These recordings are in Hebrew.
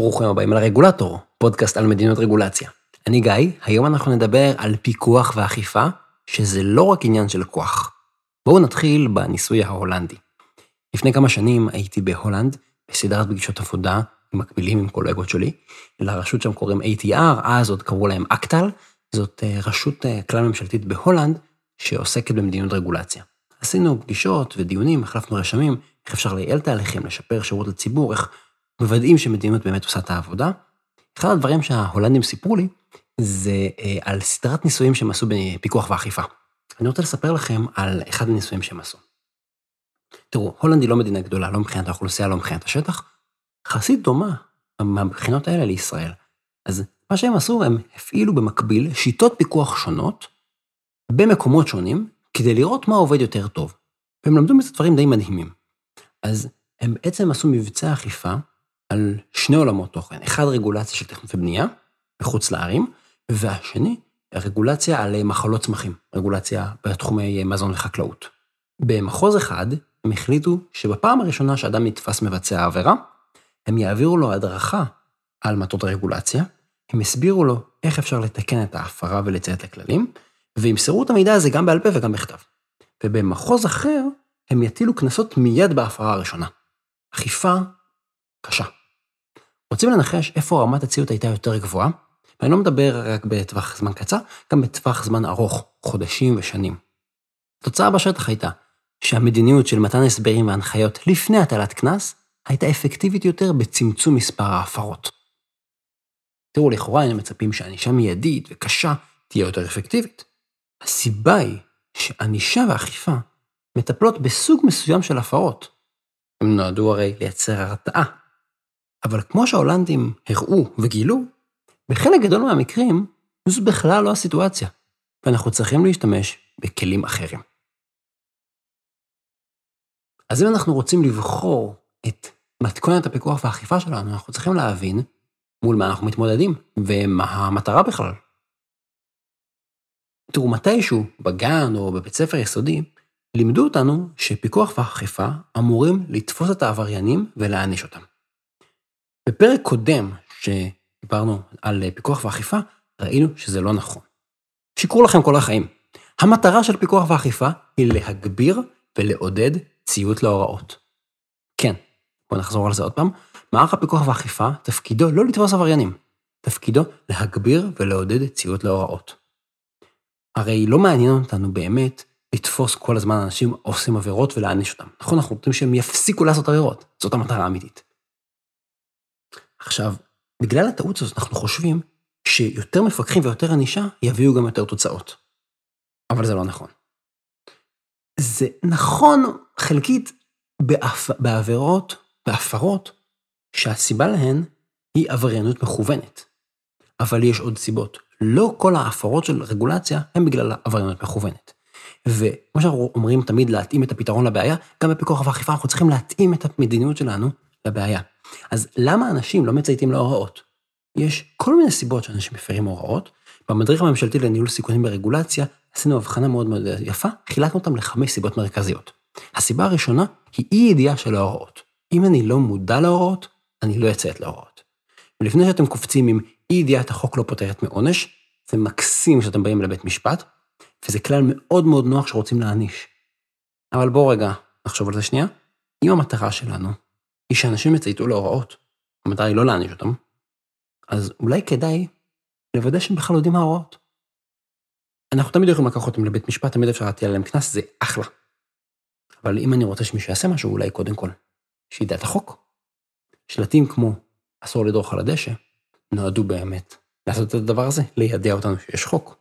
ברוכים הבאים לרגולטור, פודקאסט על מדיניות רגולציה. אני גיא, היום אנחנו נדבר על פיקוח ואכיפה, שזה לא רק עניין של כוח. בואו נתחיל בניסוי ההולנדי. לפני כמה שנים הייתי בהולנד, בסדרת פגישות עבודה מקבילים עם קולגות שלי. לרשות שם קוראים ATR, אז עוד קראו להם אקטל, זאת אה, רשות אה, כלל ממשלתית בהולנד שעוסקת במדיניות רגולציה. עשינו פגישות ודיונים, החלפנו רשמים, איך אפשר לייעל תהליכים, לשפר שירות לציבור, איך מוודאים שמדיניות באמת עושה את העבודה. אחד הדברים שההולנדים סיפרו לי, זה אה, על סדרת ניסויים שהם עשו בפיקוח ואכיפה. אני רוצה לספר לכם על אחד הניסויים שהם עשו. תראו, הולנד היא לא מדינה גדולה, לא מבחינת האוכלוסייה, לא מבחינת השטח, יחסית דומה מהבחינות האלה לישראל. אז מה שהם עשו, הם הפעילו במקביל שיטות פיקוח שונות במקומות שונים, כדי לראות מה עובד יותר טוב. והם למדו מזה דברים די מדהימים. אז הם בעצם עשו מבצע אכיפה על שני עולמות תוכן, אחד רגולציה של תכנון ובנייה, מחוץ לערים, והשני, רגולציה על מחלות צמחים, רגולציה בתחומי מזון וחקלאות. במחוז אחד, הם החליטו שבפעם הראשונה שאדם נתפס מבצע עבירה, הם יעבירו לו הדרכה על מטות הרגולציה, הם הסבירו לו איך אפשר לתקן את ההפרה ולציית לכללים, וימסרו את המידע הזה גם בעל פה וגם בכתב. ובמחוז אחר, הם יטילו קנסות מיד בהפרה הראשונה. אכיפה קשה. רוצים לנחש איפה רמת הציות הייתה יותר גבוהה? ואני לא מדבר רק בטווח זמן קצר, גם בטווח זמן ארוך, חודשים ושנים. התוצאה בשטח הייתה שהמדיניות של מתן הסברים והנחיות לפני הטלת קנס הייתה אפקטיבית יותר בצמצום מספר ההפרות. תראו, לכאורה היינו מצפים שענישה מיידית וקשה תהיה יותר אפקטיבית. הסיבה היא שענישה ואכיפה מטפלות בסוג מסוים של הפרות. הם נועדו הרי לייצר הרתעה. אבל כמו שההולנדים הראו וגילו, בחלק גדול מהמקרים זו בכלל לא הסיטואציה, ואנחנו צריכים להשתמש בכלים אחרים. אז אם אנחנו רוצים לבחור את מתכונת הפיקוח והאכיפה שלנו, אנחנו צריכים להבין מול מה אנחנו מתמודדים, ומה המטרה בכלל. תראו, מתישהו, בגן או בבית ספר יסודי, לימדו אותנו שפיקוח ואכיפה אמורים לתפוס את העבריינים ולהעניש אותם. בפרק קודם, שדיברנו על פיקוח ואכיפה, ראינו שזה לא נכון. שיקרו לכם כל החיים. המטרה של פיקוח ואכיפה היא להגביר ולעודד ציות להוראות. כן, בואו נחזור על זה עוד פעם. מערך הפיקוח והאכיפה, תפקידו לא לתפוס עבריינים, תפקידו להגביר ולעודד ציות להוראות. הרי לא מעניין אותנו באמת לתפוס כל הזמן אנשים עושים עבירות ולהעניש אותם. נכון, אנחנו רוצים שהם יפסיקו לעשות עבירות, זאת המטרה האמיתית. עכשיו, בגלל הטעות הזאת אנחנו חושבים שיותר מפקחים ויותר ענישה יביאו גם יותר תוצאות. אבל זה לא נכון. זה נכון חלקית באפ... בעבירות, בהפרות, שהסיבה להן היא עבריינות מכוונת. אבל יש עוד סיבות. לא כל ההפרות של רגולציה הן בגלל עבריינות מכוונת. וכמו שאנחנו אומרים תמיד להתאים את הפתרון לבעיה, גם בפיקוח ואכיפה אנחנו צריכים להתאים את המדיניות שלנו לבעיה. אז למה אנשים לא מצייתים להוראות? יש כל מיני סיבות שאנשים מפרים הוראות. במדריך הממשלתי לניהול סיכונים ברגולציה עשינו הבחנה מאוד מאוד יפה, חילקנו אותם לחמש סיבות מרכזיות. הסיבה הראשונה היא אי ידיעה של ההוראות. אם אני לא מודע להוראות, אני לא אציית להוראות. ולפני שאתם קופצים עם אי ידיעת החוק לא פותרת מעונש, זה מקסים שאתם באים לבית משפט, וזה כלל מאוד מאוד נוח שרוצים להעניש. אבל בואו רגע נחשוב על זה שנייה. אם המטרה שלנו היא שאנשים יצייתו להוראות, המטרה היא לא להעניש אותם, אז אולי כדאי לוודא שהם בכלל יודעים מה ההוראות. אנחנו תמיד יכולים לקחת אותם לבית משפט, תמיד אפשר להטיל עליהם קנס, זה אחלה. אבל אם אני רוצה שמישהו יעשה משהו, אולי קודם כל, שידע את החוק. שלטים כמו אסור לדרוך על הדשא, נועדו באמת לעשות את הדבר הזה, לידע אותנו שיש חוק.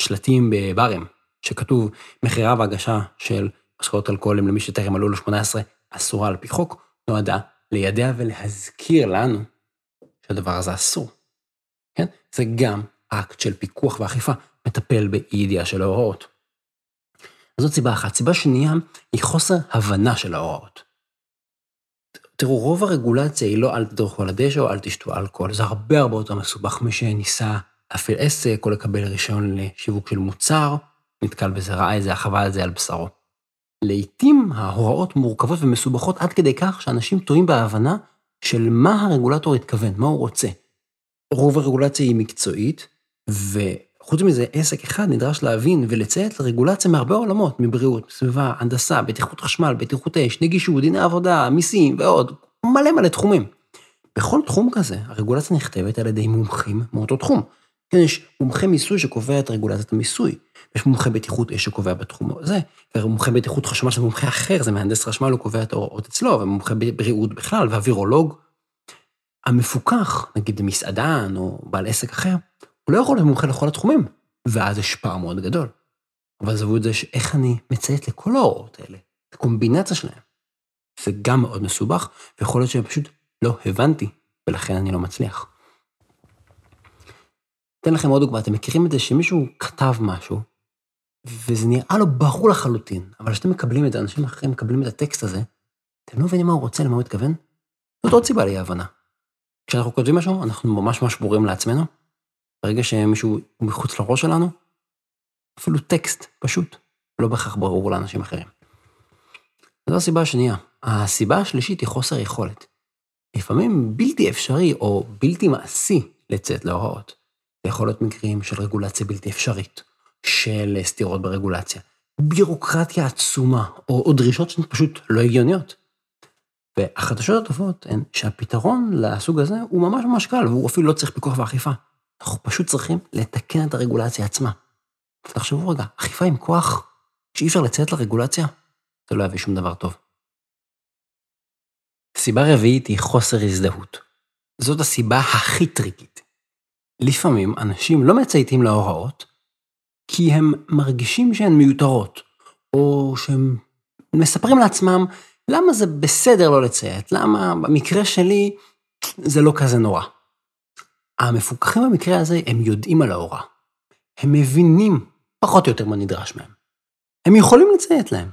שלטים בברים, שכתוב מכירה והגשה של משקאות אלכוהולים למי שטרם מלאו לו 18, אסורה על פי חוק, נועדה לידע ולהזכיר לנו שהדבר הזה אסור. כן? זה גם אקט של פיקוח ואכיפה, מטפל באי ידיעה של ההוראות. זאת סיבה אחת. סיבה שנייה היא חוסר הבנה של ההוראות. תראו, רוב הרגולציה היא לא אל תדרכו על הדשא או אל תשתו אלכוהול, זה הרבה הרבה יותר מסובך. מי שניסה להפעיל עסק או לקבל רישיון לשיווק של מוצר, נתקל בזה, ראה את זה, חווה את זה על בשרו. לעתים ההוראות מורכבות ומסובכות עד כדי כך שאנשים טועים בהבנה של מה הרגולטור התכוון, מה הוא רוצה. רוב הרגולציה היא מקצועית, וחוץ מזה, עסק אחד נדרש להבין ולציית לרגולציה מהרבה עולמות, מבריאות, סביבה, הנדסה, בטיחות חשמל, בטיחות אש, נגישות, דיני עבודה, מיסים ועוד, מלא מלא תחומים. בכל תחום כזה, הרגולציה נכתבת על ידי מומחים מאותו תחום. כן, יש מומחה מיסוי שקובע את רגולציית המיסוי, יש מומחה בטיחות אש שקובע בתחום הזה, ומומחה בטיחות חשמל של מומחה אחר, זה מהנדס חשמל, הוא קובע את ההוראות אצלו, ומומחה בבריאות בכלל, ואווירולוג. המפוקח, נגיד מסעדן או בעל עסק אחר, הוא לא יכול להיות מומחה לכל התחומים, ואז יש פער מאוד גדול. אבל עזבו את זה שאיך אני מציית לכל ההוראות האלה, את הקומבינציה שלהם. זה גם מאוד מסובך, ויכול להיות שפשוט לא הבנתי, ולכן אני לא מצליח. אתן לכם עוד דוגמא, אתם מכירים את זה שמישהו כתב משהו, וזה נראה לו ברור לחלוטין, אבל כשאתם מקבלים את זה, אנשים אחרים מקבלים את הטקסט הזה, אתם לא מבינים מה הוא רוצה, למה הוא מתכוון? זאת עוד סיבה לאי הבנה. כשאנחנו כותבים משהו, אנחנו ממש ממש ברורים לעצמנו. ברגע שמישהו מחוץ לראש שלנו, אפילו טקסט, פשוט, לא בהכרח ברור לאנשים אחרים. זו הסיבה השנייה. הסיבה השלישית היא חוסר יכולת. לפעמים בלתי אפשרי או בלתי מעשי לצאת להוראות. זה יכול להיות מקרים של רגולציה בלתי אפשרית, של סתירות ברגולציה, בירוקרטיה עצומה, או, או דרישות שהן פשוט לא הגיוניות. והחדשות הטובות הן שהפתרון לסוג הזה הוא ממש ממש קל, והוא אפילו לא צריך פיקוח ואכיפה. אנחנו פשוט צריכים לתקן את הרגולציה עצמה. תחשבו רגע, אכיפה עם כוח, שאי אפשר לציית לרגולציה, זה לא יביא שום דבר טוב. סיבה רביעית היא חוסר הזדהות. זאת הסיבה הכי טריקית. לפעמים אנשים לא מצייתים להוראות, כי הם מרגישים שהן מיותרות, או שהם מספרים לעצמם למה זה בסדר לא לציית, למה במקרה שלי זה לא כזה נורא. המפוקחים במקרה הזה הם יודעים על ההוראה. הם מבינים פחות או יותר מה נדרש מהם. הם יכולים לציית להם,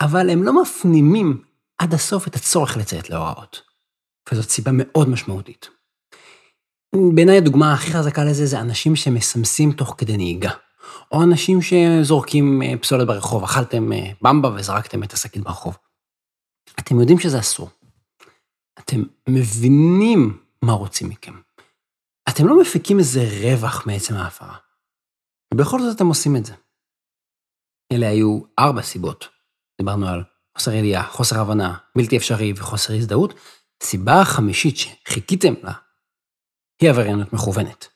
אבל הם לא מפנימים עד הסוף את הצורך לציית להוראות. וזאת סיבה מאוד משמעותית. בעיניי הדוגמה הכי חזקה לזה זה אנשים שמסמסים תוך כדי נהיגה. או אנשים שזורקים אה, פסולת ברחוב, אכלתם אה, במבה וזרקתם את השקית ברחוב. אתם יודעים שזה אסור. אתם מבינים מה רוצים מכם. אתם לא מפיקים איזה רווח מעצם ההפרה. ובכל זאת אתם עושים את זה. אלה היו ארבע סיבות. דיברנו על חוסר ידיעה, חוסר הבנה, בלתי אפשרי וחוסר הזדהות. הסיבה החמישית שחיכיתם לה היא עבריינות מכוונת.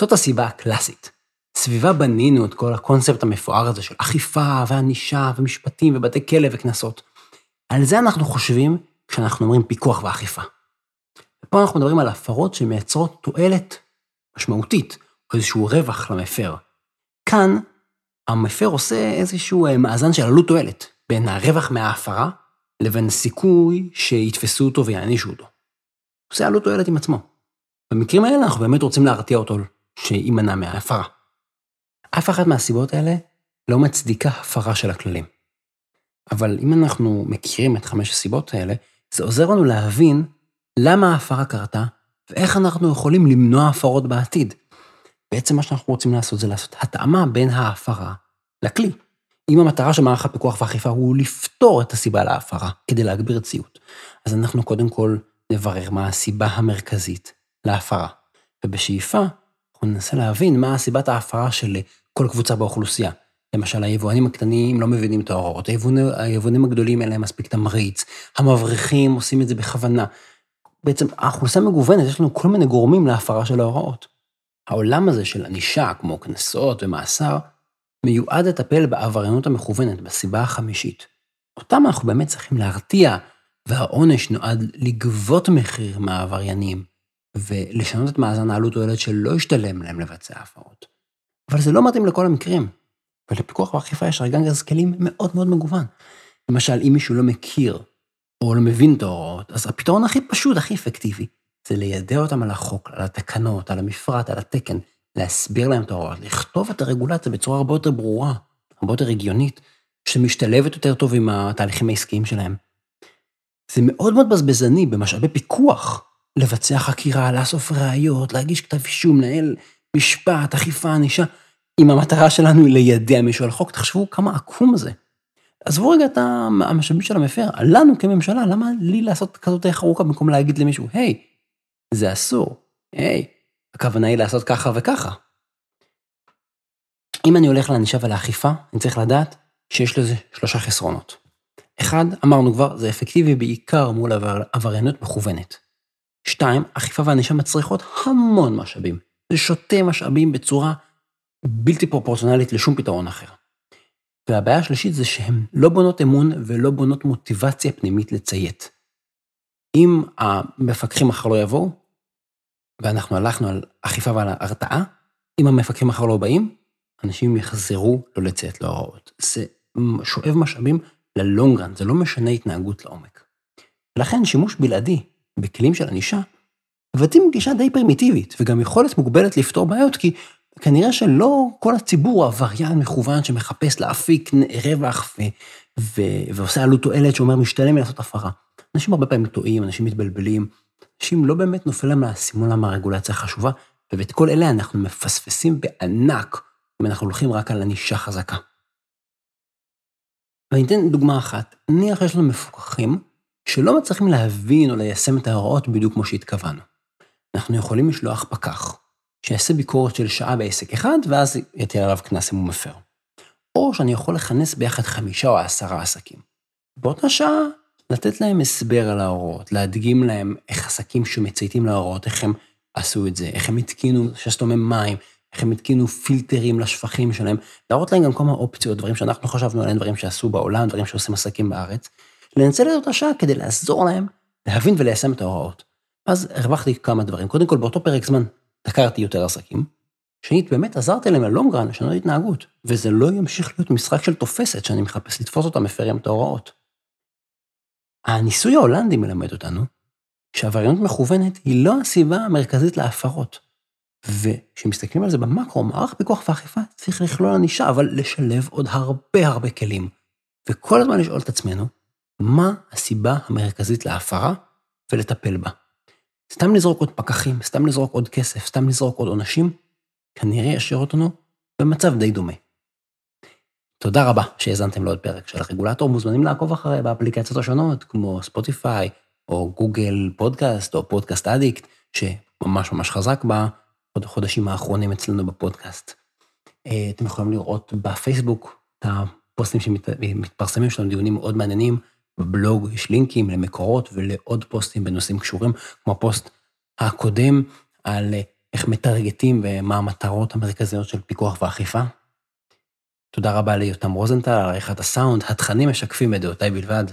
זאת הסיבה הקלאסית. סביבה בנינו את כל הקונספט המפואר הזה של אכיפה וענישה ומשפטים ובתי כלא וקנסות. על זה אנחנו חושבים כשאנחנו אומרים פיקוח ואכיפה. ופה אנחנו מדברים על הפרות שמייצרות תועלת משמעותית, או איזשהו רווח למפר. כאן, המפר עושה איזשהו אה, מאזן של עלות תועלת, בין הרווח מההפרה לבין סיכוי שיתפסו אותו ויענישו אותו. עושה עלות תועלת עם עצמו. במקרים האלה אנחנו באמת רוצים להרתיע אותו שיימנע מההפרה. אף אחת מהסיבות האלה לא מצדיקה הפרה של הכללים. אבל אם אנחנו מכירים את חמש הסיבות האלה, זה עוזר לנו להבין למה ההפרה קרתה ואיך אנחנו יכולים למנוע הפרות בעתיד. בעצם מה שאנחנו רוצים לעשות זה לעשות התאמה בין ההפרה לכלי. אם המטרה של מערך הפיקוח והאכיפה הוא לפתור את הסיבה להפרה כדי להגביר ציות, אז אנחנו קודם כל נברר מה הסיבה המרכזית להפרה. ובשאיפה, אנחנו ננסה להבין מה סיבת ההפרה של כל קבוצה באוכלוסייה. למשל, היבואנים הקטנים לא מבינים את ההוראות, היבואנים, הגדולים אין להם מספיק תמריץ, המבריחים עושים את זה בכוונה. בעצם האוכלוסייה מגוונת, יש לנו כל מיני גורמים להפרה של ההוראות. העולם הזה של ענישה, כמו קנסות ומאסר, מיועד לטפל בעבריינות המכוונת, בסיבה החמישית. אותם אנחנו באמת צריכים להרתיע, והעונש נועד לגבות מחיר מהעבריינים, ולשנות את מאזן העלות תועלת שלא ישתלם להם לבצע הפרות. אבל זה לא מתאים לכל המקרים. ולפיקוח ואכיפה יש ארגז כלים מאוד מאוד מגוון. למשל, אם מישהו לא מכיר או לא מבין את ההוראות, אז הפתרון הכי פשוט, הכי אפקטיבי, זה ליידע אותם על החוק, על התקנות, על המפרט, על התקן, להסביר להם את ההוראות, לכתוב את הרגולציה בצורה הרבה יותר ברורה, הרבה יותר הגיונית, שמשתלבת יותר טוב עם התהליכים העסקיים שלהם. זה מאוד מאוד בזבזני במשאבי פיקוח לבצע חקירה, לאסוף ראיות, להגיש כתב אישום, לנהל משפט, אכיפה, ענישה. אם המטרה שלנו היא לידע מישהו על חוק, תחשבו כמה עקום זה. עזבו רגע את המשאבים של המפר, לנו כממשלה, למה לי לעשות כזאת דרך ארוכה במקום להגיד למישהו, היי, זה אסור, היי, הכוונה היא לעשות ככה וככה. אם אני הולך לענישה ולאכיפה, אני צריך לדעת שיש לזה שלושה חסרונות. אחד, אמרנו כבר, זה אפקטיבי בעיקר מול עבר, עבריינות מכוונת. שתיים, אכיפה וענישה מצריכות המון משאבים. זה שותה משאבים בצורה בלתי פרופורציונלית לשום פתרון אחר. והבעיה השלישית זה שהן לא בונות אמון ולא בונות מוטיבציה פנימית לציית. אם המפקחים מחר לא יבואו, ואנחנו הלכנו על אכיפה ועל הרתעה, אם המפקחים מחר לא באים, אנשים יחזרו לא לציית להוראות. זה שואב משאבים ללונגרן, זה לא משנה התנהגות לעומק. ולכן שימוש בלעדי בכלים של ענישה, מבטאים גישה די פרימיטיבית, וגם יכולת מוגבלת לפתור בעיות, כי כנראה שלא כל הציבור הוא עבריין מכוון שמחפש להפיק רווח ו- ו- ועושה עלות תועלת שאומר משתלם מלעשות הפרה. אנשים הרבה פעמים טועים, אנשים מתבלבלים, אנשים לא באמת נופל להם האסימון למה הרגולציה חשובה, ואת כל אלה אנחנו מפספסים בענק אם אנחנו הולכים רק על ענישה חזקה. ואני אתן דוגמה אחת, נניח יש לנו מפוקחים שלא מצליחים להבין או ליישם את ההוראות בדיוק כמו שהתכוונו. אנחנו יכולים לשלוח פקח, שיעשה ביקורת של שעה בעסק אחד, ואז יטיל עליו קנס אם הוא מפר. או שאני יכול לכנס ביחד חמישה או עשרה עסקים. באותה שעה, לתת להם הסבר על ההוראות, להדגים להם איך עסקים שמצייתים להוראות, איך הם עשו את זה, איך הם התקינו שסתומי מים, איך הם התקינו פילטרים לשפכים שלהם, להראות להם גם כל מיני אופציות, דברים שאנחנו חשבנו עליהם, דברים שעשו בעולם, דברים שעושים עסקים בארץ, לנצל את אותה שעה כדי לעזור להם להבין וליישם את ההוראות. אז הרווחתי כמה דברים. קודם כל, באותו פרק זמן דקרתי יותר עסקים. שנית, באמת עזרתי להם ללונגרן לשנות התנהגות, וזה לא ימשיך להיות משחק של תופסת שאני מחפש לתפוס אותם מפרים את ההוראות. הניסוי ההולנדי מלמד אותנו שעבריינות מכוונת היא לא הסיבה המרכזית להפרות. וכשמסתכלים על זה במקרו, מערך פיקוח ואכיפה צריך לכלול ענישה, אבל לשלב עוד הרבה הרבה כלים. וכל הזמן לשאול את עצמנו, מה הסיבה המרכזית להפרה ולטפל בה. סתם לזרוק עוד פקחים, סתם לזרוק עוד כסף, סתם לזרוק עוד עונשים, כנראה ישאיר אותנו במצב די דומה. תודה רבה שהאזנתם לעוד פרק של הרגולטור, מוזמנים לעקוב אחרי באפליקציות השונות, כמו ספוטיפיי, או גוגל פודקאסט, או Podcast Addict, שממש ממש חזק בחודשים האחרונים אצלנו בפודקאסט. אה, אתם יכולים לראות בפייסבוק את הפוסטים שמתפרסמים, יש לנו דיונים מאוד מעניינים. בבלוג יש לינקים למקורות ולעוד פוסטים בנושאים קשורים, כמו הפוסט הקודם על אה, איך מטרגטים ומה המטרות המרכזיות של פיקוח ואכיפה. תודה רבה ליותם רוזנטל על עריכת הסאונד, התכנים משקפים את דעותיי בלבד.